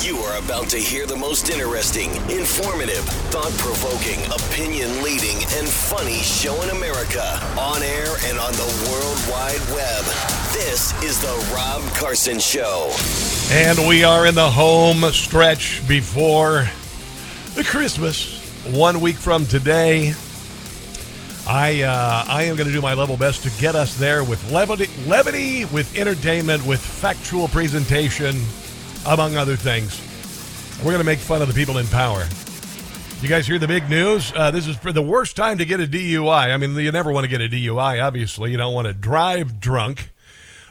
You are about to hear the most interesting, informative, thought provoking, opinion leading, and funny show in America on air and on the World Wide Web. This is The Rob Carson Show. And we are in the home stretch before the Christmas. One week from today, I uh, I am going to do my level best to get us there with levity, levity, with entertainment, with factual presentation, among other things. We're going to make fun of the people in power. You guys hear the big news? Uh, this is for the worst time to get a DUI. I mean, you never want to get a DUI, obviously. You don't want to drive drunk.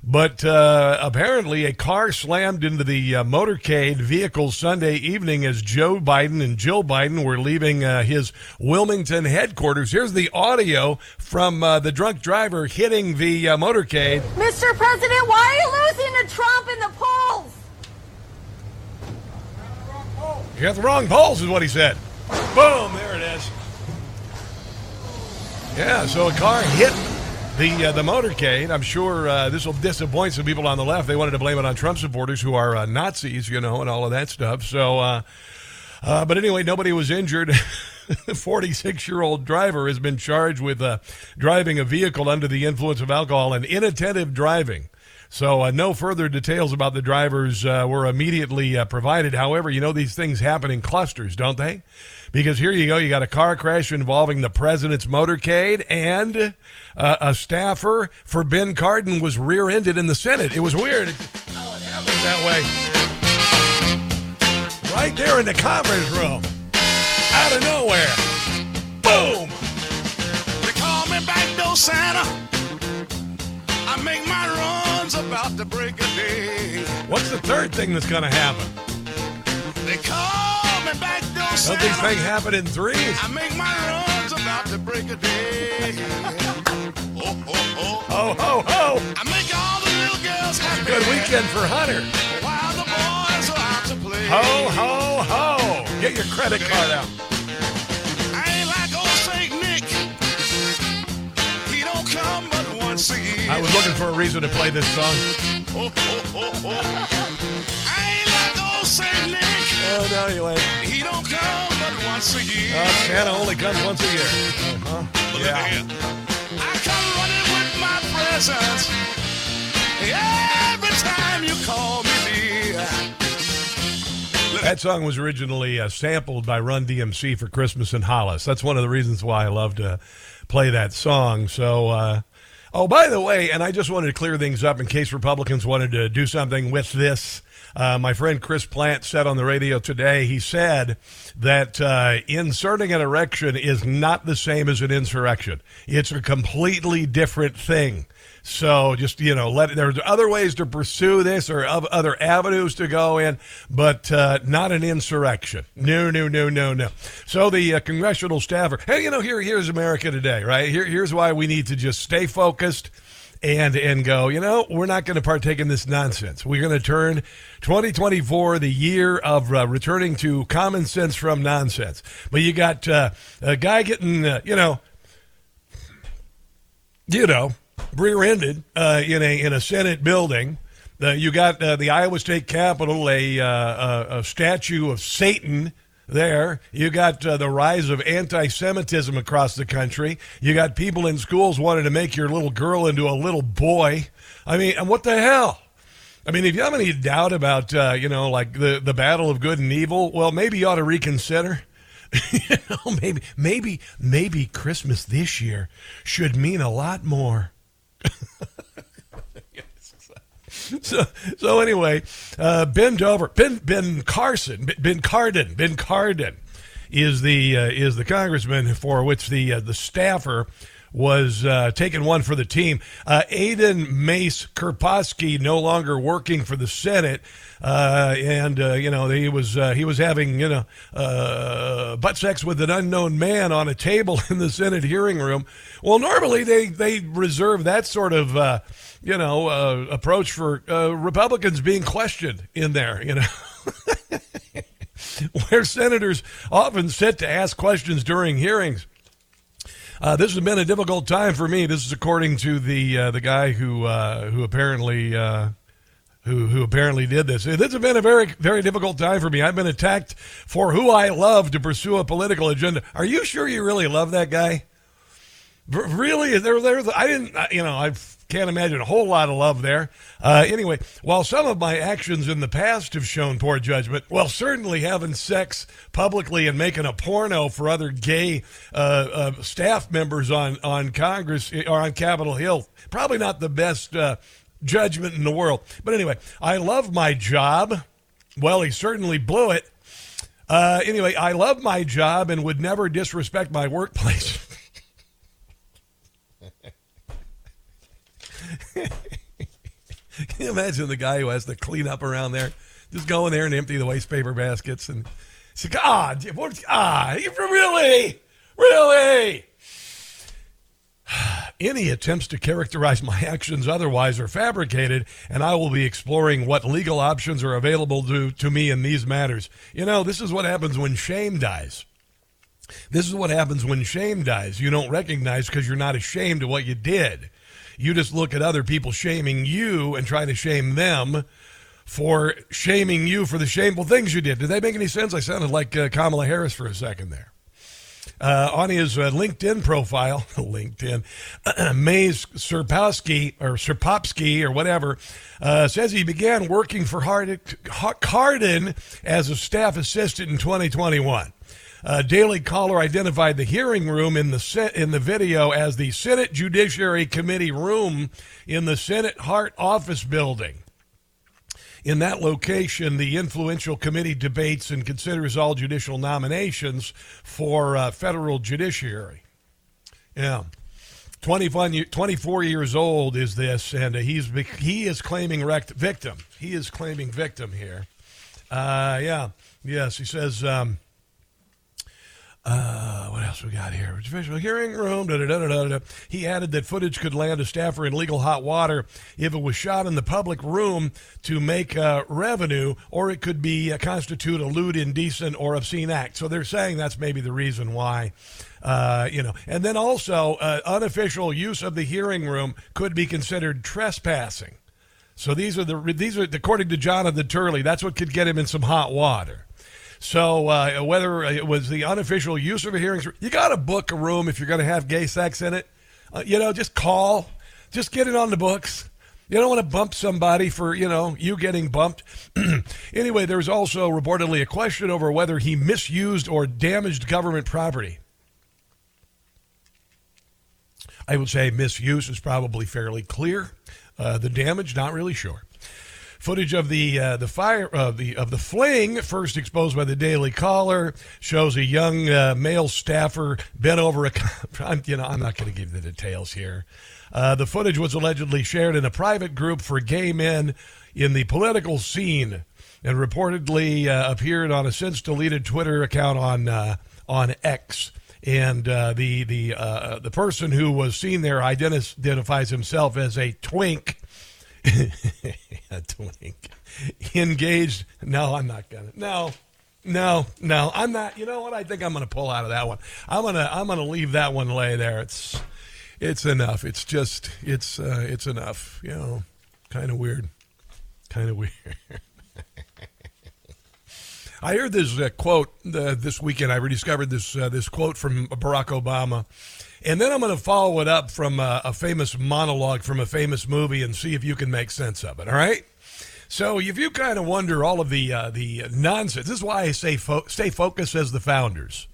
But uh, apparently, a car slammed into the uh, motorcade vehicle Sunday evening as Joe Biden and Jill Biden were leaving uh, his Wilmington headquarters. Here's the audio from uh, the drunk driver hitting the uh, motorcade. Mr. President, why are you losing to Trump in the polls? You got the wrong polls, is what he said. Boom, there it is. Yeah, so a car hit the uh, the motorcade. I'm sure uh, this will disappoint some people on the left. They wanted to blame it on Trump supporters who are uh, Nazis, you know, and all of that stuff. So, uh, uh, but anyway, nobody was injured. The 46 year old driver has been charged with uh, driving a vehicle under the influence of alcohol and inattentive driving. So, uh, no further details about the drivers uh, were immediately uh, provided. However, you know, these things happen in clusters, don't they? Because here you go, you got a car crash involving the president's motorcade, and uh, a staffer for Ben Cardin was rear ended in the Senate. It was weird. How it happened that way. Right there in the conference room. Out of nowhere. Boom! They call me backdoor Santa. I make my about the break of day. What's the third thing that's going to happen? They call me backdoor Don't Santa. these things happen in three. I make my runs about the break of day. oh, oh, oh. Ho, ho, ho! I make all the little girls happy. Good weekend for Hunter. While the boys are out to play. Ho, ho, ho! Get your credit card out. I was looking for a reason to play this song. Oh, oh, oh, oh. I ain't like old Saint Nick. Oh, no, you ain't. He don't come but once a year. Uh, Santa only comes once a year. Uh-huh. But look. I come running with my presents. Every time you call me dear. That song was originally uh, sampled by Run DMC for Christmas in Hollis. That's one of the reasons why I love to play that song. So, uh, oh, by the way, and I just wanted to clear things up in case Republicans wanted to do something with this. Uh, my friend Chris Plante said on the radio today, he said that uh, inserting an erection is not the same as an insurrection. It's a completely different thing. So just you know, let there's other ways to pursue this or other avenues to go in, but uh, not an insurrection. No, no, no, no, no. So the uh, congressional staffer, hey, you know, here here's America today, right? Here here's why we need to just stay focused and and go. You know, we're not going to partake in this nonsense. We're going to turn 2024 the year of uh, returning to common sense from nonsense. But you got uh, a guy getting, uh, you know, you know, rear-ended uh, in a in a Senate building. Uh, you got uh, the Iowa State Capitol, a, uh, a, a statue of Satan there. You got uh, the rise of anti-Semitism across the country. You got people in schools wanting to make your little girl into a little boy. I mean, and what the hell? I mean, if you have any doubt about, uh, you know, like the, the battle of good and evil, well, maybe you ought to reconsider. you know, maybe, maybe, maybe Christmas this year should mean a lot more. so, so anyway, uh, Ben Dover, Ben Ben Carson, Ben Cardin, Ben Cardin is the uh, is the congressman for which the uh, the staffer was uh, taking one for the team. Uh, Aiden Mace Kerposky no longer working for the Senate, uh, and uh, you know he was uh, he was having you know uh, butt sex with an unknown man on a table in the Senate hearing room. Well, normally they they reserve that sort of you know approach for Republicans being questioned in there. You know. Where senators often sit to ask questions during hearings. Uh, this has been a difficult time for me. This is according to the uh, the guy who uh, who apparently uh, who who apparently did this. This has been a very very difficult time for me. I've been attacked for who I love to pursue a political agenda. Are you sure you really love that guy? Really? There, there. I didn't. You know, I've can't imagine a whole lot of love there. Uh, anyway, while some of my actions in the past have shown poor judgment, well, certainly having sex publicly and making a porno for other gay uh, uh, staff members on, on Congress or on Capitol Hill, probably not the best uh, judgment in the world. But anyway, I love my job. Well, he certainly blew it. Uh, anyway, I love my job and would never disrespect my workplace. Can you imagine the guy who has to clean up around there? Just go in there and empty the waste paper baskets and say, God, what, ah, really? Really? Any attempts to characterize my actions otherwise are fabricated, and I will be exploring what legal options are available to, to me in these matters. You know, this is what happens when shame dies. This is what happens when shame dies. You don't recognize because you're not ashamed of what you did. You just look at other people shaming you and try to shame them for shaming you for the shameful things you did. Did that make any sense? I sounded like uh, Kamala Harris for a second there. Uh, on his uh, LinkedIn profile, LinkedIn, Mays Serpowski or Serpopsky or whatever uh, says he began working for Hard- Cardin as a staff assistant in 2021. Uh, Daily Caller identified the hearing room in the in the video as the Senate Judiciary Committee room in the Senate Hart Office Building. In that location, the influential committee debates and considers all judicial nominations for uh, federal judiciary. Yeah. 24 years old is this, and he's he is claiming victim. He is claiming victim here. Uh, yeah, yes, he says. Um, uh, what else we got here? Official hearing room. Da, da, da, da, He added that footage could land a staffer in legal hot water if it was shot in the public room to make uh, revenue, or it could be uh, constitute a lewd, indecent, or obscene act. So they're saying that's maybe the reason why. Uh, you know, and then also uh, unofficial use of the hearing room could be considered trespassing. So these are the these are according to Jonathan Turley. That's what could get him in some hot water. So uh, whether it was the unofficial use of a hearing, you got to book a room if you're going to have gay sex in it. Uh, you know, just call, just get it on the books. You don't want to bump somebody for, you know, you getting bumped. anyway, there's also reportedly a question over whether he misused or damaged government property. I would say misuse is probably fairly clear. Uh, the damage, not really sure. Footage of the uh, the fire of uh, the of the fling, first exposed by the Daily Caller, shows a young uh, male staffer bent over a. I'm, you know, I'm not going to give the details here. Uh, the footage was allegedly shared in a private group for gay men in the political scene, and reportedly uh, appeared on a since deleted Twitter account on uh, on X and uh, the the uh, the person who was seen there identifies himself as a twink a twink. Engaged. No, I'm not gonna. No, no, no. I'm not. You know what? I think I'm gonna pull out of that one. I'm gonna. I'm gonna leave that one lay there. It's. It's enough. It's just. It's. Uh, it's enough. You know. Kind of weird. Kind of weird. I heard this uh, quote uh, this weekend. I rediscovered this uh, this quote from Barack Obama and then I'm going to follow it up from a, a, famous monologue from a famous movie and see if you can make sense of it. All right? So if you kind of wonder all of the uh, the nonsense, this is why I say fo- stay focused as the founders.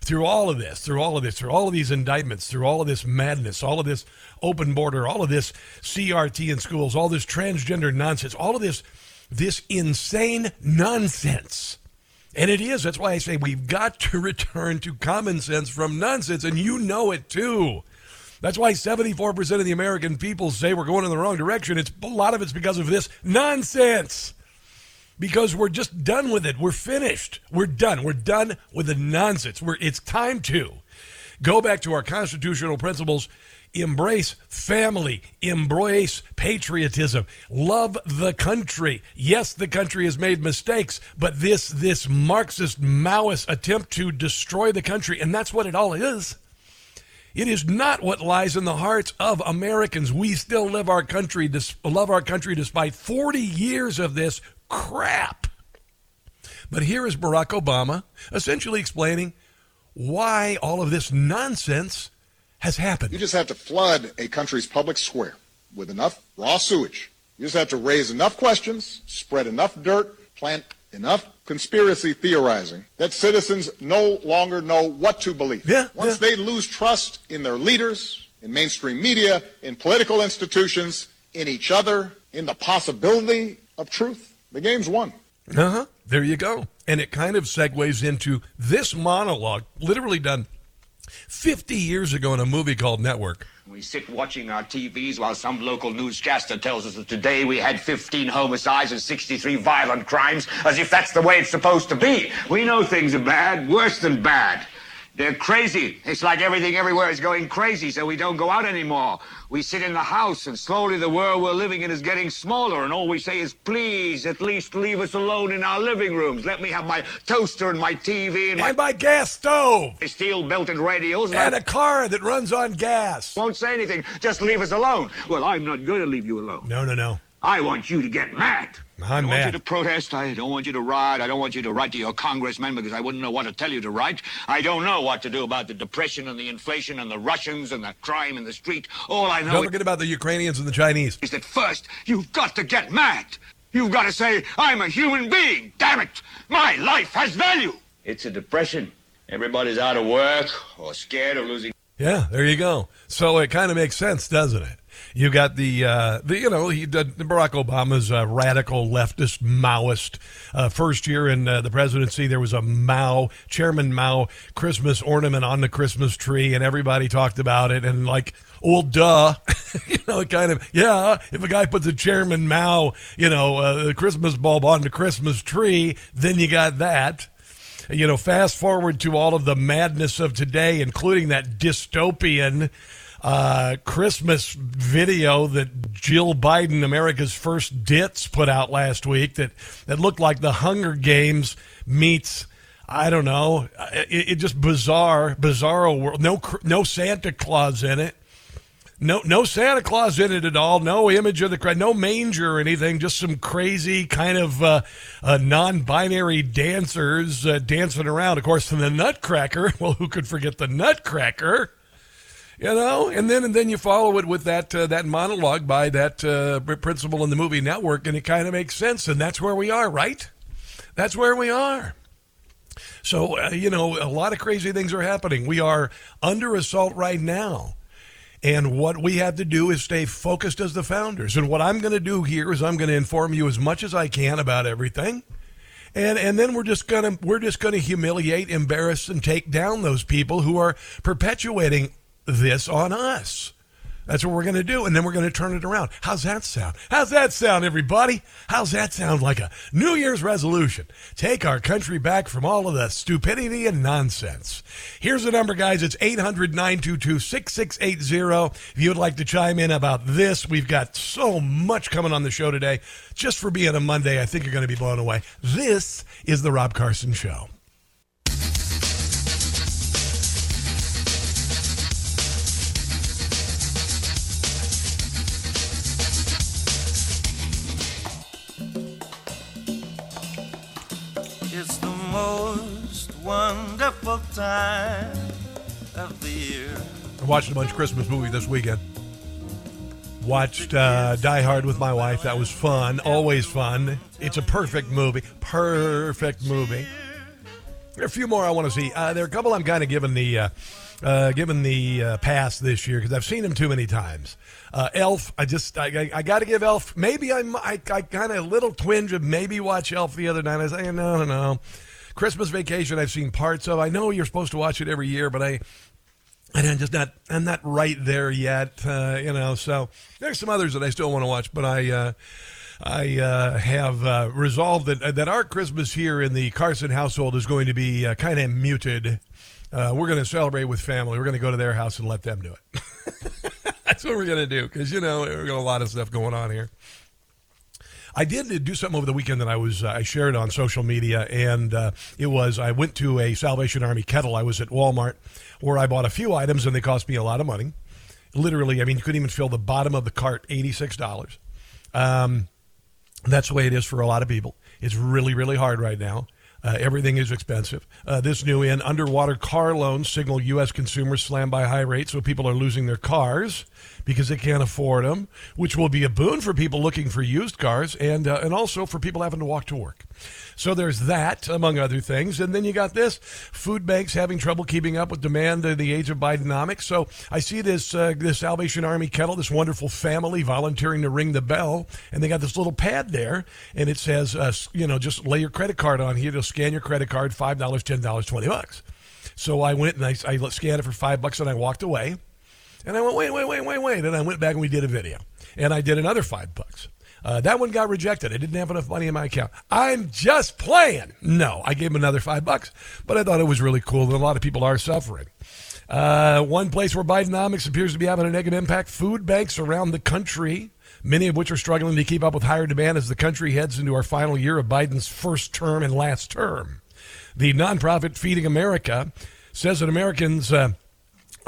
Through all of this, through all of this, through all of these indictments, through all of this madness, all of this open border, all of this CRT in schools, all this transgender nonsense, all of this this insane nonsense. And it is. That's why I say we've got to return to common sense from nonsense, and you know it too. That's why 74% of the American people say we're going in the wrong direction. It's a lot of it's because of this nonsense. Because we're just done with it. We're finished. We're done. We're done with the nonsense. We're, it's time to go back to our constitutional principles embrace family, embrace patriotism, love the country. Yes, the country has made mistakes, but this this Marxist Maoist attempt to destroy the country, and that's what it all is. It is not what lies in the hearts of Americans. We still live our country, love our country despite 40 years of this crap. But here is Barack Obama essentially explaining why all of this nonsense has happened. You just have to flood a country's public square with enough raw sewage. You just have to raise enough questions, spread enough dirt, plant enough conspiracy theorizing that citizens no longer know what to believe. Yeah, Once yeah. they lose trust in their leaders, in mainstream media, in political institutions, in each other, in the possibility of truth, the game's won. Uh huh. There you go. And it kind of segues into this monologue, literally done 50 years ago in a movie called Network. We sit watching our TVs while some local newscaster tells us that today we had 15 homicides and 63 violent crimes, as if that's the way it's supposed to be. We know things are bad, worse than bad. They're crazy. It's like everything everywhere is going crazy, so we don't go out anymore. We sit in the house, and slowly the world we're living in is getting smaller, and all we say is, please, at least leave us alone in our living rooms. Let me have my toaster and my TV and my And my gas stove. steel belted radios. And a car that runs on gas. won't say anything. Just leave us alone. Well, I'm not going to leave you alone. No, no, no. I want you to get mad. I'm I want you to protest. I don't want you to riot. I don't want you to write to your congressman because I wouldn't know what to tell you to write. I don't know what to do about the depression and the inflation and the Russians and the crime in the street. All I know Don't forget about the Ukrainians and the Chinese. Is that first you've got to get mad. You've got to say, I'm a human being. Damn it. My life has value. It's a depression. Everybody's out of work or scared of losing Yeah, there you go. So it kind of makes sense, doesn't it? You got the, uh, the you know, he, the, Barack Obama's radical leftist Maoist. Uh, first year in uh, the presidency, there was a Mao, Chairman Mao, Christmas ornament on the Christmas tree, and everybody talked about it. And like, well, duh, you know, kind of, yeah. If a guy puts a Chairman Mao, you know, uh, Christmas bulb on the Christmas tree, then you got that you know, fast forward to all of the madness of today, including that dystopian uh, Christmas video that Jill Biden, America's first ditz, put out last week that, that looked like the Hunger Games meets. I don't know. It, it just bizarre, bizarro world. No, no Santa Claus in it. No, no Santa Claus in it at all. No image of the Christ. No manger or anything. Just some crazy kind of uh, uh, non-binary dancers uh, dancing around. Of course, from the Nutcracker. Well, who could forget the Nutcracker? You know, and then and then you follow it with that uh, that monologue by that uh, principal in the movie network, and it kind of makes sense. And that's where we are, right? That's where we are. So uh, you know, a lot of crazy things are happening. We are under assault right now. And what we have to do is stay focused as the founders. And what I'm going to do here is I'm going to inform you as much as I can about everything. And and then we're just to we're just to humiliate, embarrass and take down those people who are perpetuating this on us. That's what we're going to do. And then we're going to turn it around. How's that sound? How's that sound, everybody? How's that sound like a New Year's resolution? Take our country back from all of the stupidity and nonsense. Here's the number, guys. It's 800 922 6680. If you would like to chime in about this, we've got so much coming on the show today. Just for being a Monday, I think you're going to be blown away. This is The Rob Carson Show. Wonderful time of the year. I watched a bunch of Christmas movies this weekend. Watched uh, Die Hard with my wife. That was fun. Always fun. It's a perfect movie. Perfect movie. There are a few more I want to see. Uh, there are a couple I'm kind of giving the uh, uh, given the uh, pass this year because I've seen them too many times. Uh, Elf, I just I, I, I got to give Elf. Maybe I'm I, I kind of a little twinge of maybe watch Elf the other night. I was like, no, no, no. Christmas Vacation, I've seen parts of. I know you're supposed to watch it every year, but I. And I'm just not, I'm not right there yet, uh, you know. So there's some others that I still want to watch, but I, uh, I uh, have uh, resolved that that our Christmas here in the Carson household is going to be uh, kind of muted. Uh, we're going to celebrate with family. We're going to go to their house and let them do it. That's what we're going to do because you know we've got a lot of stuff going on here. I did do something over the weekend that I was uh, I shared on social media, and uh, it was I went to a Salvation Army kettle. I was at Walmart where I bought a few items, and they cost me a lot of money. Literally, I mean, you couldn't even fill the bottom of the cart. Eighty six dollars. Um, that's the way it is for a lot of people. It's really, really hard right now. Uh, everything is expensive. Uh, this new in underwater car loans signal U.S. consumers slammed by high rates, so people are losing their cars because they can't afford them, which will be a boon for people looking for used cars and uh, and also for people having to walk to work. So there's that, among other things. And then you got this food banks having trouble keeping up with demand in the age of Bidenomics. So I see this, uh, this Salvation Army kettle, this wonderful family volunteering to ring the bell. And they got this little pad there. And it says, uh, you know, just lay your credit card on here. They'll scan your credit card, $5, $10, 20 bucks. So I went and I, I scanned it for five bucks and I walked away. And I went, wait, wait, wait, wait, wait. And I went back and we did a video. And I did another five bucks. Uh, that one got rejected. I didn't have enough money in my account. I'm just playing. No, I gave him another five bucks, but I thought it was really cool that a lot of people are suffering. Uh, one place where Bidenomics appears to be having a negative impact food banks around the country, many of which are struggling to keep up with higher demand as the country heads into our final year of Biden's first term and last term. The nonprofit Feeding America says that Americans. Uh,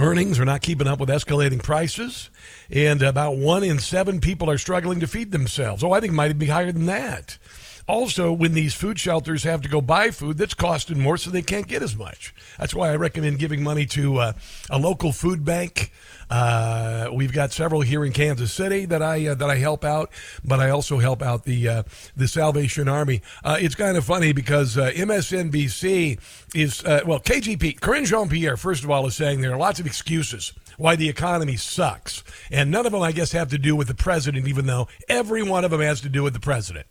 Earnings are not keeping up with escalating prices, and about one in seven people are struggling to feed themselves. Oh, I think it might be higher than that. Also, when these food shelters have to go buy food, that's costing more, so they can't get as much. That's why I recommend giving money to uh, a local food bank. Uh, we've got several here in Kansas City that I uh, that I help out, but I also help out the uh, the Salvation Army. Uh, it's kind of funny because uh, MSNBC is uh, well KJP Karine Jean Pierre first of all is saying there are lots of excuses why the economy sucks, and none of them I guess have to do with the president, even though every one of them has to do with the president.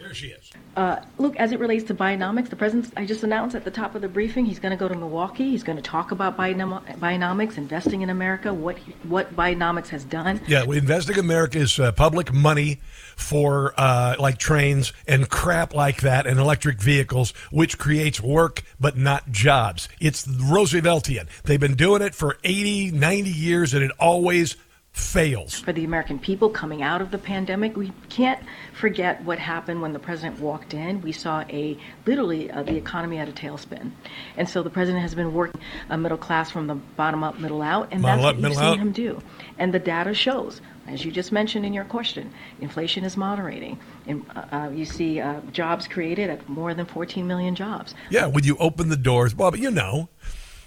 There she is. Uh, look, as it relates to Bidenomics, the president, I just announced at the top of the briefing, he's going to go to Milwaukee. He's going to talk about Bidenom- Bidenomics, investing in America, what what Bidenomics has done. Yeah, well, Investing America is uh, public money for uh, like trains and crap like that and electric vehicles, which creates work but not jobs. It's Rooseveltian. They've been doing it for 80, 90 years and it always fails. For the American people coming out of the pandemic, we can't forget what happened when the president walked in. We saw a literally uh, the economy at a tailspin, and so the president has been working a middle class from the bottom up, middle out, and Bottom that's up, what you've seen out. him do. And the data shows, as you just mentioned in your question, inflation is moderating, and uh, uh, you see uh, jobs created at more than 14 million jobs. Yeah, when you open the doors, Bob, you know,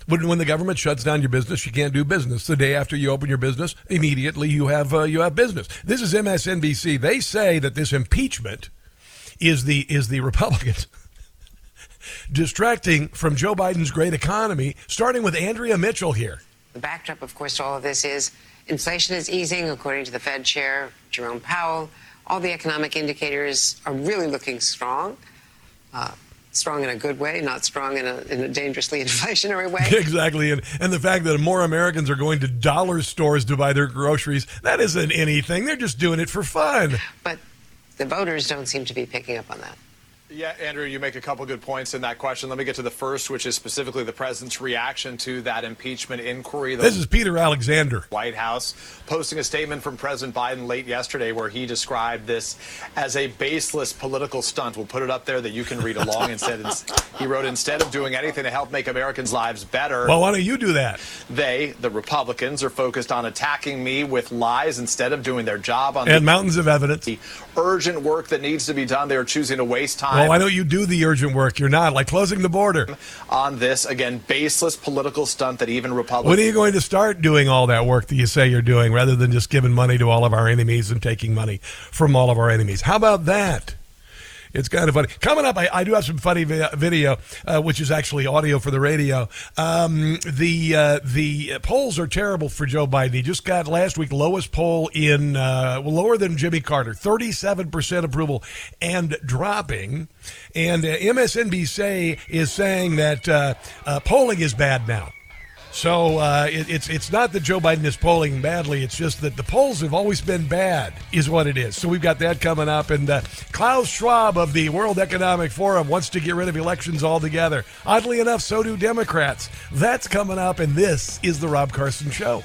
when, when the government shuts down your business, you can't do business. The day after you open your business, immediately you have uh, you have business. This is MSNBC. They say that this impeachment is the is the Republicans distracting from Joe Biden's great economy, starting with Andrea Mitchell here. The backdrop, of course, to all of this is inflation is easing, according to the Fed chair, Jerome Powell. All the economic indicators are really looking strong. Uh, strong in a good way, not strong in a, in a dangerously inflationary way. Exactly, and and the fact that more Americans are going to dollar stores to buy their groceries that isn't anything. They're just doing it for fun. But the voters don't seem to be picking up on that. Yeah, Andrea, you make a couple good points in that question. Let me get to the first, which is specifically the president's reaction to that impeachment inquiry. This is Peter Alexander. White House posting a statement from President Biden late yesterday where he described this as a baseless political stunt. We'll put it up there that you can read along. Instead, he wrote, instead of doing anything to help make Americans' lives better, Well, why don't you do that? they, the Republicans, are focused on attacking me with lies instead of doing their job on And the mountains of evidence. The urgent work that needs to be done. They are choosing to waste time Oh, I know you do the urgent work. You're not like closing the border. On this again, baseless political stunt that even Republicans. When are you going to start doing all that work that you say you're doing, rather than just giving money to all of our enemies and taking money from all of our enemies? How about that? It's kind of funny. Coming up, I, I do have some funny vi- video, uh, which is actually audio for the radio. Um, the uh, the polls are terrible for Joe Biden. He just got last week lowest poll in uh, lower than Jimmy Carter, thirty seven percent approval, and dropping. And uh, MSNBC is saying that uh, uh, polling is bad now. So uh, it, it's it's not that Joe Biden is polling badly. It's just that the polls have always been bad, is what it is. So we've got that coming up, and uh, Klaus Schwab of the World Economic Forum wants to get rid of elections altogether. Oddly enough, so do Democrats. That's coming up, and this is the Rob Carson Show.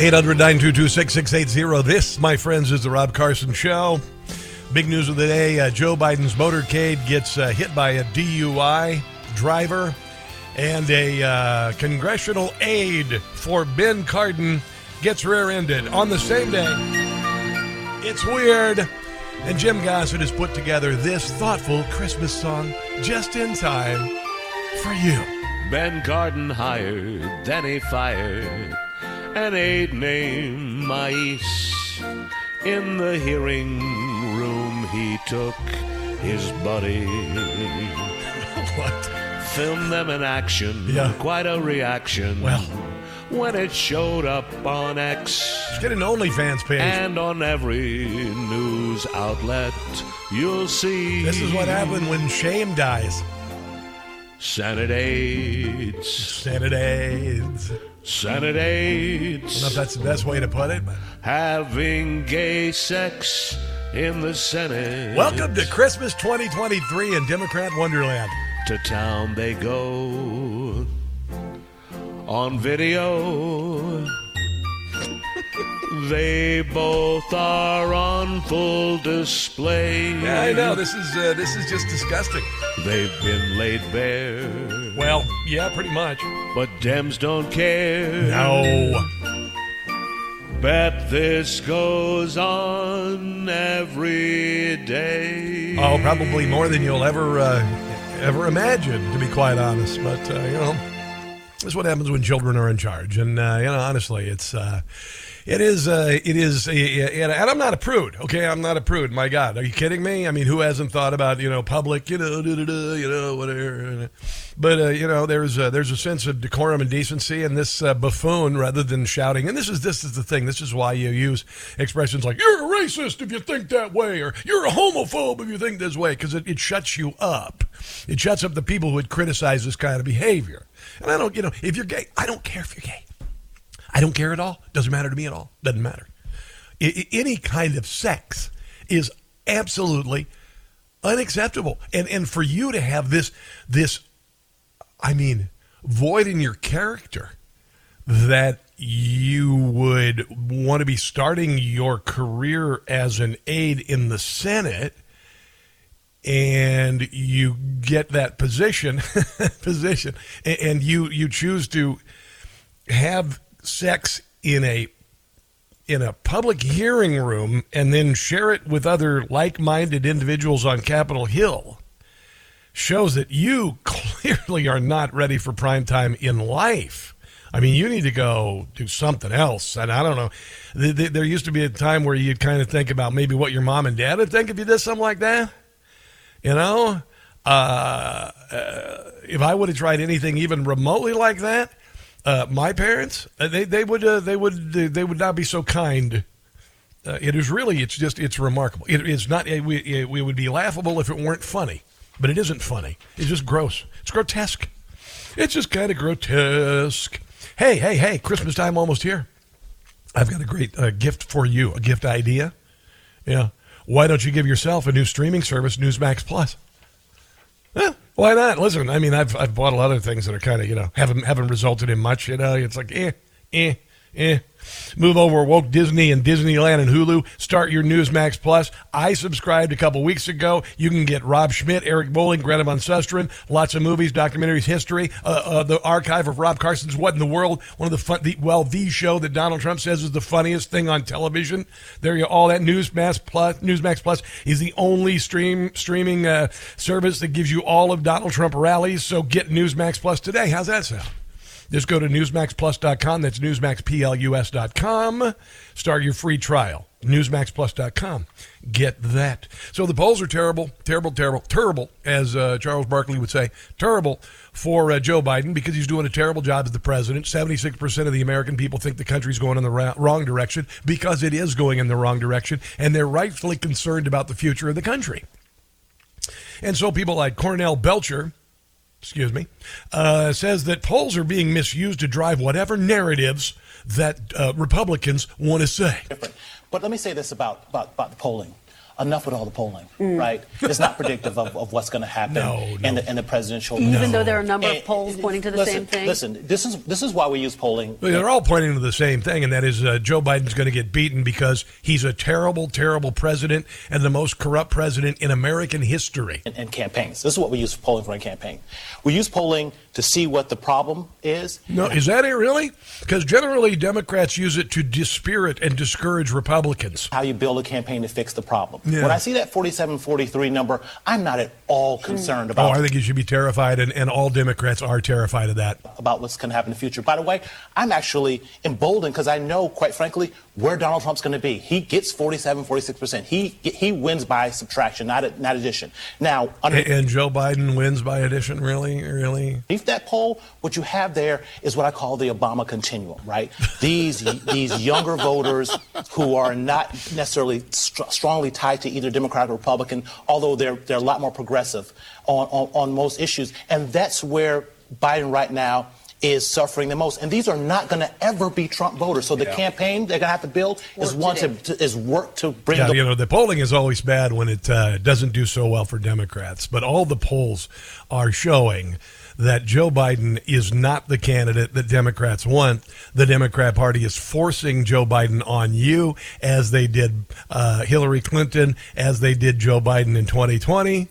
Eight hundred nine two two six six eight zero. This, my friends, is the Rob Carson Show. Big news of the day uh, Joe Biden's motorcade gets uh, hit by a DUI driver, and a uh, congressional aide for Ben Cardin gets rear ended on the same day. It's weird. And Jim Gossett has put together this thoughtful Christmas song just in time for you. Ben Cardin hired, then he fired an aide named Mais. In the hearing room, he took his buddy. what? Filmed them in action. Yeah. Quite a reaction. Well. When it showed up on X. Let's get an OnlyFans page. And on every news outlet, you'll see. This is what happened when shame dies. Senate aides. Senate aides. Senate I don't know if that's the best way to put it, but Having gay sex in the Senate. welcome to Christmas 2023 in Democrat Wonderland. To town they go on video. They both are on full display. Yeah, I know this is uh, this is just disgusting. They've been laid bare. Well, yeah, pretty much. But Dems don't care. No. Bet this goes on every day. Oh, probably more than you'll ever uh, ever imagine, to be quite honest. But uh, you know, this is what happens when children are in charge. And uh, you know, honestly, it's uh, it is uh, it is, uh, and I'm not a prude. Okay, I'm not a prude. My God, are you kidding me? I mean, who hasn't thought about you know public, you know, you know, whatever. But uh, you know, there's a, there's a sense of decorum and decency in this uh, buffoon rather than shouting. And this is this is the thing. This is why you use expressions like "you're a racist if you think that way" or "you're a homophobe if you think this way," because it, it shuts you up. It shuts up the people who would criticize this kind of behavior. And I don't, you know, if you're gay, I don't care if you're gay. I don't care at all. Doesn't matter to me at all. Doesn't matter. I, any kind of sex is absolutely unacceptable. And and for you to have this this I mean void in your character that you would want to be starting your career as an aide in the Senate and you get that position position and, you you choose to have sex in a in a public hearing room and then share it with other like-minded individuals on Capitol Hill shows that you clearly are not ready for prime time in life. I mean, you need to go do something else. And I don't know. Th- th- There used to be a time where you'd kind of think about maybe what your mom and dad would think if you did something like that. You know, uh, uh, if I would have tried anything even remotely like that, uh, my parents uh, they they would uh, they would they would not be so kind. Uh, it is really it's just it's remarkable. It is not it, we it, we would be laughable if it weren't funny, but it isn't funny. It's just gross. It's grotesque. It's just kind of grotesque. Hey hey hey! Christmas time almost here. I've got a great uh, gift for you. A gift idea. Yeah. Why don't you give yourself a new streaming service, Newsmax Plus? Eh, why not? Listen, I mean, I've I've bought a lot of things that are kind of you know haven't haven't resulted in much. You know, it's like eh, eh, eh. Move over woke Disney and Disneyland and Hulu. Start your Newsmax Plus. I subscribed a couple weeks ago. You can get Rob Schmitt, Eric Bowling, Greta Van Susteren, lots of movies, documentaries, history, uh, uh, the archive of Rob Carson's What in the World, one of the fun, the, well, the show that Donald Trump says is the funniest thing on television. There you all that Newsmax Plus. Newsmax Plus is the only stream streaming uh, service that gives you all of Donald Trump rallies. So get Newsmax Plus today. How's that sound? Just go to NewsmaxPlus.com. That's NewsmaxPlus.com. Start your free trial. NewsmaxPlus.com. Get that. So the polls are terrible, terrible, terrible, terrible, as uh, Charles Barkley would say, terrible for uh, Joe Biden because he's doing a terrible job as the president. 76% of the American people think the country's going in the ra- wrong direction because it is going in the wrong direction, and they're rightfully concerned about the future of the country. And so people like Cornell Belcher, excuse me, uh, says that polls are being misused to drive whatever narratives that uh, Republicans want to say. But let me say this about, about, about the polling. Enough with all the polling, right? It's not predictive of, of what's going to happen No, in, the, in the presidential. Even though there are a number And- of polls pointing to the listen, same thing. Listen, this is this is why we use polling. They're all pointing to the same thing, and that is uh, Joe Biden's going to get beaten because he's a terrible, terrible president and the most corrupt president in American history. And, in campaigns. This is what we use polling for in campaign. We use polling to see what the problem is. No, is that it really? Because generally Democrats use it to dispirit and discourage Republicans. How you build a campaign to fix the problem. Yeah. When I see that 47-43 number, I'm not at all hmm. concerned oh, about Oh, I think you should be terrified, and, and all Democrats are terrified of that. about what's going to happen in the future. By the way, I'm actually emboldened because I know, quite frankly, where Donald Trump's going to be. He gets 47, 46%. He he wins by subtraction, not not addition. Now, under, And, and Joe Biden wins by addition, really? Really? Underneath that poll, what you have there is what I call the Obama continuum, right? These these younger voters who are not necessarily str- strongly tied to either Democrat or Republican, although they're they're a lot more progressive on, on, on most issues, and that's where Biden right now is suffering the most. And these are not going to ever be Trump voters. So the campaign they're going to have to build is one to, to is work to bring Yeah, the you know, the polling is always bad when it uh, doesn't do so well for Democrats, but all the polls are showing that Joe Biden is not the candidate that Democrats want. The Democrat Party is forcing Joe Biden on you, as they did uh, Hillary Clinton, as they did Joe Biden in 2020.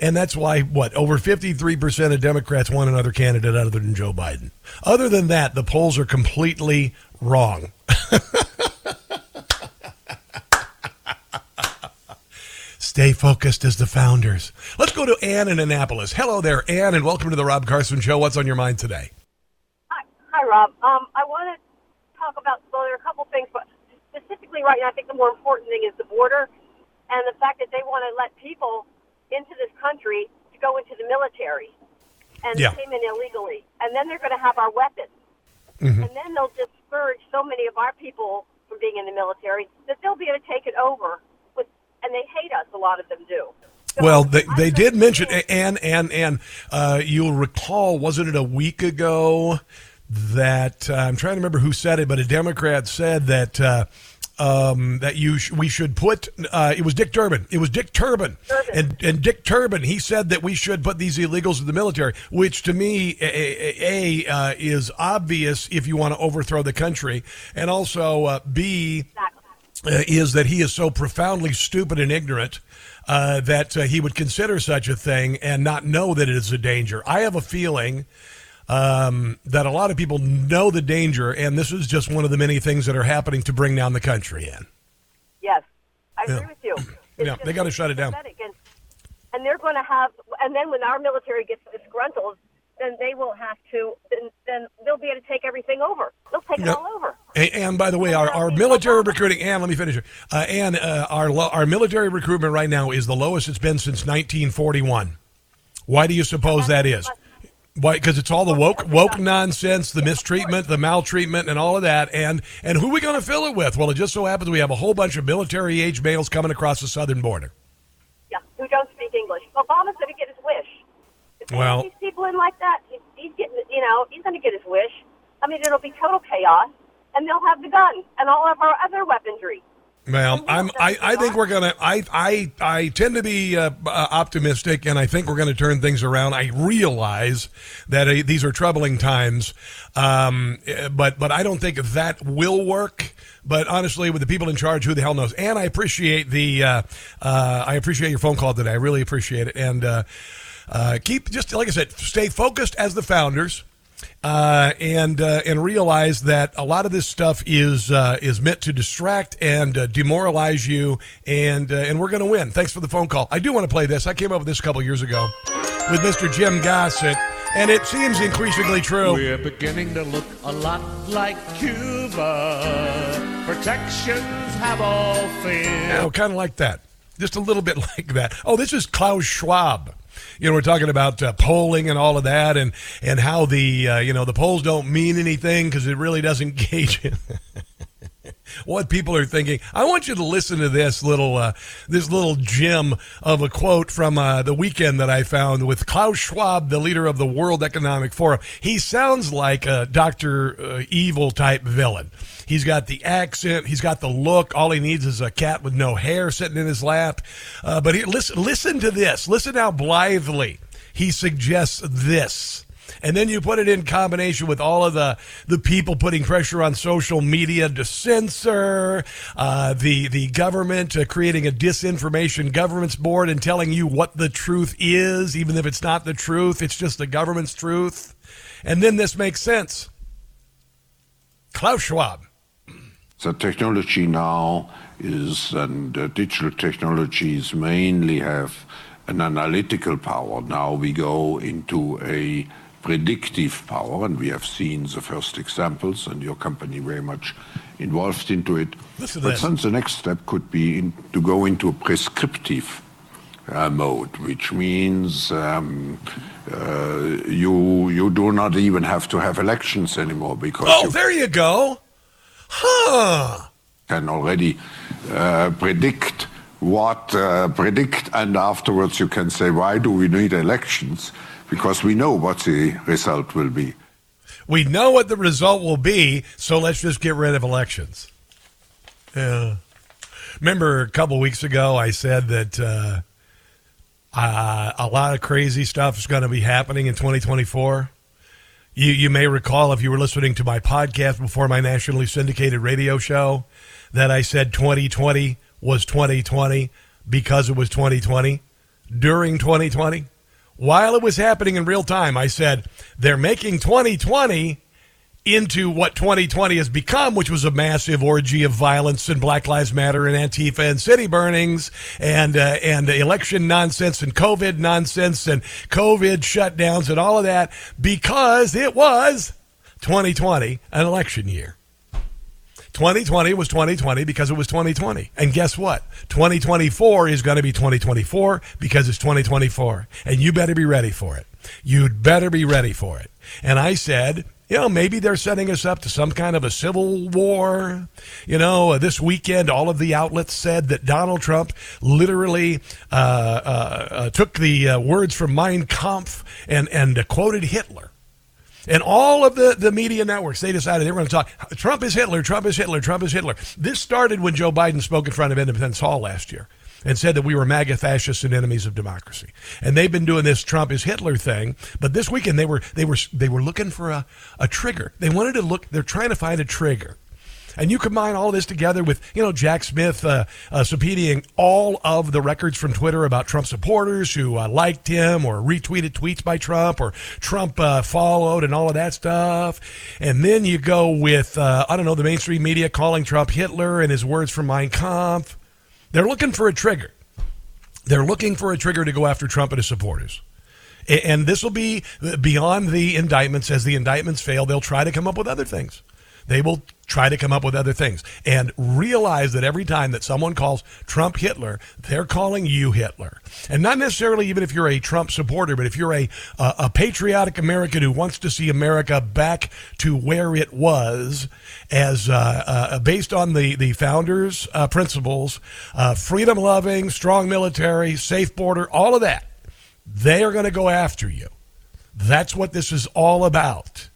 And that's why, what, over 53% of Democrats want another candidate other than Joe Biden. Other than that, the polls are completely wrong. Stay focused as the founders. Let's go to Ann in Annapolis. Hello there, Ann, and welcome to the Rob Carson Show. What's on your mind today? Hi, hi, Rob. Um, I want to talk about well, there are a couple things, but specifically right now, I think the more important thing is the border and the fact that they want to let people into this country to go into the military, and Yeah. came in illegally, and then they're going to have our weapons, Mm-hmm. and then they'll discourage so many of our people from being in the military that they'll be able to take it over. And they hate us. A lot of them do. Well, they, they did mention, and, and, and uh, you'll recall, wasn't it a week ago that, uh, I'm trying to remember who said it, but a Democrat said that. Uh, um, that you sh- we should put uh, it was Dick Durbin. It was Dick Durbin, and and Dick Durbin. He said that we should put these illegals in the military, which to me a, a, a, uh, is obvious if you want to overthrow the country, and also uh, b uh, is that he is so profoundly stupid and ignorant uh, that uh, he would consider such a thing and not know that it is a danger. I have a feeling um, that a lot of people know the danger, and this is just one of the many things that are happening to bring down the country in. Yes, I Yeah. agree with you. Yeah, they gotta shut it down. And, and they're going to have, and then when our military gets disgruntled, then they will have to, then, then they'll be able to take everything over. They'll take it all over. And, and by the way, our, our military recruiting, and let me finish. here. Uh, and uh, our lo- our military recruitment right now is the lowest it's been since 1941. Why do you suppose that is? Why? Because it's all the woke woke nonsense, the mistreatment, the maltreatment, and all of that. And and who are we going to fill it with? Well, it just so happens we have a whole bunch of military age males coming across the southern border. Yeah, who don't speak English. Obama's going to get his wish. If Well- these people in like that, he, he's getting, you know, he's going to get his wish. I mean, it'll be total chaos, and they'll have the gun and all of our other weaponry. Well, I'm. I, I think we're gonna. I I I tend to be uh, uh, optimistic, and I think we're going to turn things around. I realize that uh, these are troubling times, um, but but I don't think that will work. But honestly, with the people in charge, who the hell knows? And I appreciate the. Uh, uh, I appreciate your phone call today. I really appreciate it, and uh, uh, keep just like I said, stay focused as the founders uh, and uh, and realize that a lot of this stuff is uh, is meant to distract and uh, demoralize you, and uh, and we're going to win. Thanks for the phone call. I do want to play this. I came up with this a couple years ago with Mr. Jim Gossett, and it seems increasingly true. We're beginning to look a lot like Cuba. Protections have all failed. Kind of like that. Just a little bit like that. Oh, this is Klaus Schwab. You know, we're talking about uh, polling and all of that, and and how the uh, you know the polls don't mean anything because it really doesn't gauge it. What people are thinking. I want you to listen to this little uh, this little gem of a quote from uh, the weekend that I found with Klaus Schwab, the leader of the World Economic Forum. He sounds like a Doctor uh, Evil type villain. He's got the accent. He's got the look. All he needs is a cat with no hair sitting in his lap. Uh, but he, listen, listen to this. Listen how blithely he suggests this. And then you put it in combination with all of the, the people putting pressure on social media to censor, uh, the, the government uh, creating a disinformation governance board and telling you what the truth is, even if it's not the truth, it's just the government's truth. And then this makes sense. Klaus Schwab. The technology now is, and uh, digital technologies mainly have an analytical power. Now we go into a predictive power, and we have seen the first examples, and your company very much involved into it. Listen but then the next step could be in, to go into a prescriptive uh, mode, which means um, uh, you you do not even have to have elections anymore because Oh, you there you go. Huh. can already uh, predict what uh, predict, and afterwards you can say, why do we need elections? Because we know what the result will be. We know what the result will be, so let's just get rid of elections. Yeah. Remember a couple weeks ago, I said that uh, uh, a lot of crazy stuff is going to be happening in 2024. You, you may recall if you were listening to my podcast before my nationally syndicated radio show that I said 2020 was 2020 because it was 2020 during 2020. While it was happening in real time, I said they're making 2020 into what 2020 has become, which was a massive orgy of violence and Black Lives Matter and Antifa and city burnings and uh, and election nonsense and COVID nonsense and COVID shutdowns and all of that because it was 2020, an election year. 2020 was 2020 because it was 2020. And guess what? 2024 is going to be 2024 because it's 2024. And you better be ready for it. You'd better be ready for it. And I said, you know, maybe they're setting us up to some kind of a civil war. You know, uh, this weekend, all of the outlets said that Donald Trump literally uh, uh, uh, took the uh, words from Mein Kampf and, and uh, quoted Hitler. And all of the, the media networks, they decided they were going to talk Trump is Hitler, Trump is Hitler, Trump is Hitler. This started when Joe Biden spoke in front of Independence Hall last year and said that we were MAGA fascists and enemies of democracy. And they've been doing this Trump is Hitler thing. But this weekend they were they were they were looking for a, a trigger. They wanted to look they're trying to find a trigger. And you combine all this together with, you know, Jack Smith uh, uh, subpoenaing all of the records from Twitter about Trump supporters who uh, liked him or retweeted tweets by Trump or Trump uh, followed and all of that stuff. And then you go with, uh, I don't know, the mainstream media calling Trump Hitler and his words from Mein Kampf. They're looking for a trigger. They're looking for a trigger to go after Trump and his supporters. And this will be beyond the indictments. As the indictments fail, they'll try to come up with other things. They will try to come up with other things and realize that every time that someone calls Trump Hitler, they're calling you Hitler. And not necessarily even if you're a Trump supporter, but if you're a, a, patriotic American who wants to see America back to where it was as uh, uh, based on the, the founders' uh, principles, uh, freedom loving, strong military, safe border, all of that, they are going to go after you. That's what this is all about.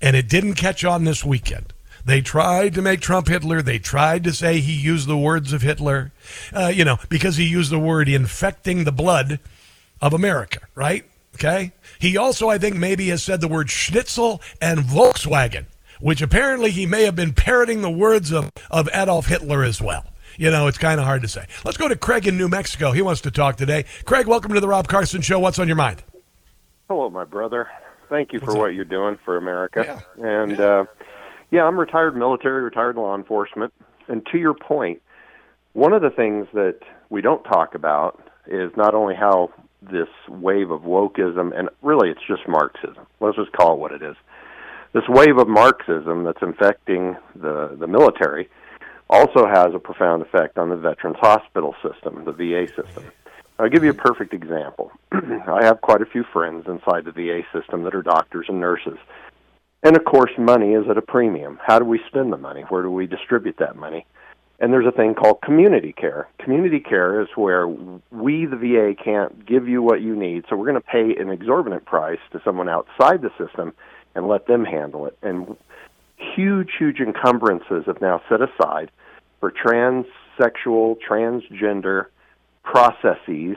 And it didn't catch on this weekend. They tried to make Trump Hitler. They tried to say he used the words of Hitler, uh, you know, because he used the word infecting the blood of America, right? Okay. He also, I think, maybe has said the word schnitzel and Volkswagen, which apparently he may have been parroting the words of, of Adolf Hitler as well. You know, it's kind of hard to say. Let's go to Craig in New Mexico. He wants to talk today. Craig, welcome to the Rob Carson Show. What's on your mind? Hello, my brother. Thank you for what you're doing for America. And uh, yeah, I'm retired military, retired law enforcement. And to your point, one of the things that we don't talk about is not only how this wave of wokeism, and really it's just Marxism. Let's just call it what it is. This wave of Marxism that's infecting the, the military also has a profound effect on the Veterans Hospital system, the VA system. I'll give you a mm-hmm. perfect example. I have quite a few friends inside the VA system that are doctors and nurses. And of course, money is at a premium. How do we spend the money? Where do we distribute that money? And there's a thing called community care. Community care is where we, the VA, can't give you what you need, so we're going to pay an exorbitant price to someone outside the system and let them handle it. And huge, huge encumbrances have now set aside for transsexual, transgender processes.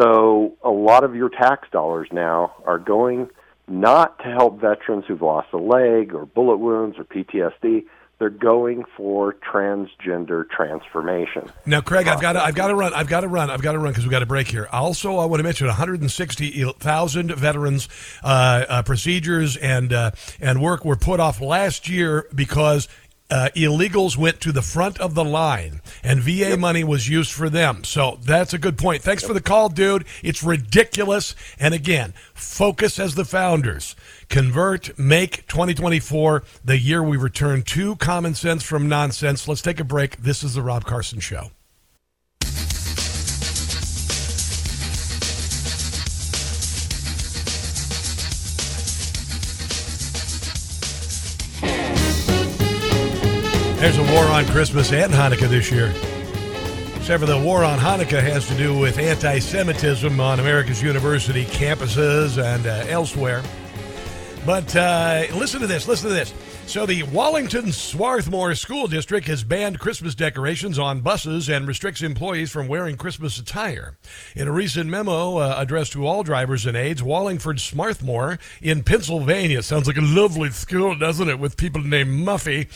So a lot of your tax dollars now are going not to help veterans who've lost a leg or bullet wounds or PTSD. They're going for transgender transformation. Now, Craig, I've got to, I've got to run. I've got to run. I've got to run because we've got a break here. Also, I want to mention 160,000 veterans uh, uh, procedures and uh, and work were put off last year because uh, illegals went to the front of the line and VA yep. money was used for them. So that's a good point. Thanks yep. for the call, dude. It's ridiculous. And again, focus as the founders. Convert, make 2024 the year we return to common sense from nonsense. Let's take a break. This is the Rob Carson Show. There's a war on Christmas and Hanukkah this year. Except for the war on Hanukkah has to do with anti Semitism on America's university campuses and uh, elsewhere. But uh, listen to this, listen to this. So, the Wallingford Swarthmore School District has banned Christmas decorations on buses and restricts employees from wearing Christmas attire. In a recent memo uh, addressed to all drivers and aides, Wallingford Swarthmore in Pennsylvania sounds like a lovely school, doesn't it, with people named Muffy?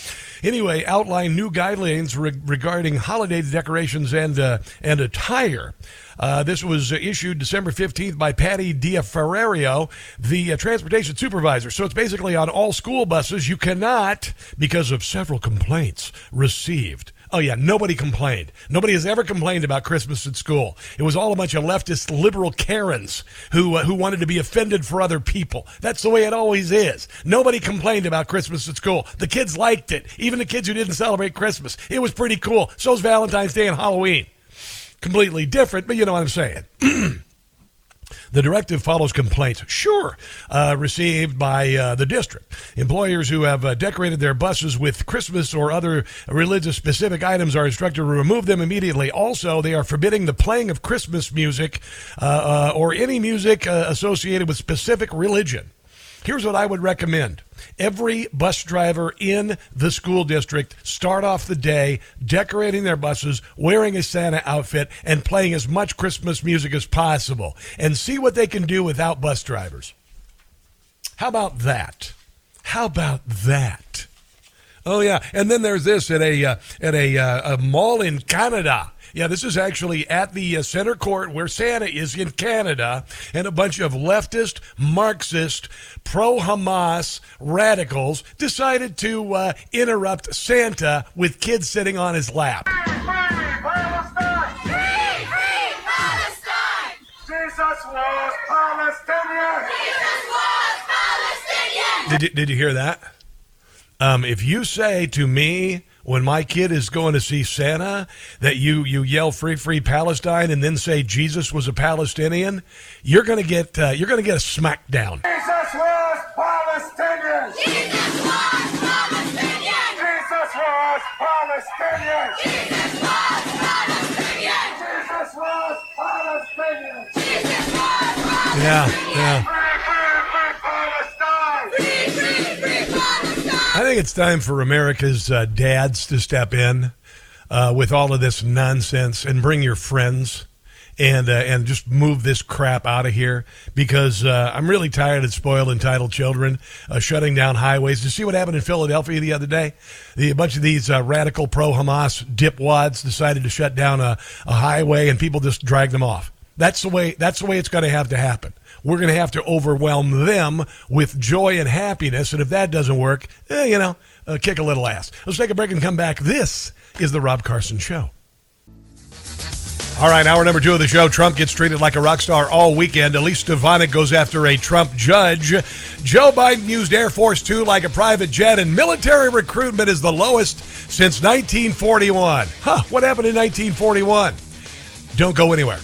Anyway, outlined new guidelines re- regarding holiday decorations and uh, and attire. Uh, this was issued December 15th by Patty Diaferrario, the uh, transportation supervisor. So it's basically on all school buses. You cannot, because of several complaints received. Oh yeah, nobody complained. Nobody has ever complained about Christmas at school. It was all a bunch of leftist liberal Karens who uh, who wanted to be offended for other people. That's the way it always is. Nobody complained about Christmas at school. The kids liked it. Even the kids who didn't celebrate Christmas. It was pretty cool. So's Valentine's Day and Halloween completely different, but you know what I'm saying. The directive follows complaints, sure, uh, received by uh, the district. Employers who have uh, decorated their buses with Christmas or other religious specific items are instructed to remove them immediately. Also, they are forbidding the playing of Christmas music uh, uh, or any music uh, associated with specific religion. Here's what I would recommend. Every bus driver in the school district start off the day decorating their buses, wearing a Santa outfit, and playing as much Christmas music as possible, and see what they can do without bus drivers. How about that? How about that? Oh yeah, and then there's this at a uh, at a, uh, a mall in Canada. Yeah, this is actually at the uh, center court where Santa is in Canada, and a bunch of leftist, Marxist, pro Hamas radicals decided to uh, interrupt Santa with kids sitting on his lap. Did you, did you hear that? Um, if you say to me when my kid is going to see Santa that you you yell free free Palestine and then say Jesus was a Palestinian, you're going to get uh, you're going to get a smackdown. Jesus was Palestinian. Jesus was Palestinian. Jesus was Palestinian. Jesus was Palestinian. Jesus was Palestinian. Jesus was Palestinian. Yeah, yeah. I think it's time for America's uh, dads to step in uh, with all of this nonsense and bring your friends and uh, and just move this crap out of here because uh, I'm really tired of spoiled entitled children uh, shutting down highways. You see what happened in Philadelphia the other day? The, a bunch of these uh, radical pro Hamas dipwads decided to shut down a, a highway and people just dragged them off. That's the way. That's the way it's going to have to happen. We're going to have to overwhelm them with joy and happiness, and if that doesn't work, eh, you know, uh, kick a little ass. Let's take a break and come back. This is the Rob Carson Show. All right, hour number two of the show. Trump gets treated like a rock star all weekend. Elise Stefanik goes after a Trump judge. Joe Biden used Air Force Two like a private jet, and military recruitment is the lowest since 1941. Huh, what happened in 1941? Don't go anywhere.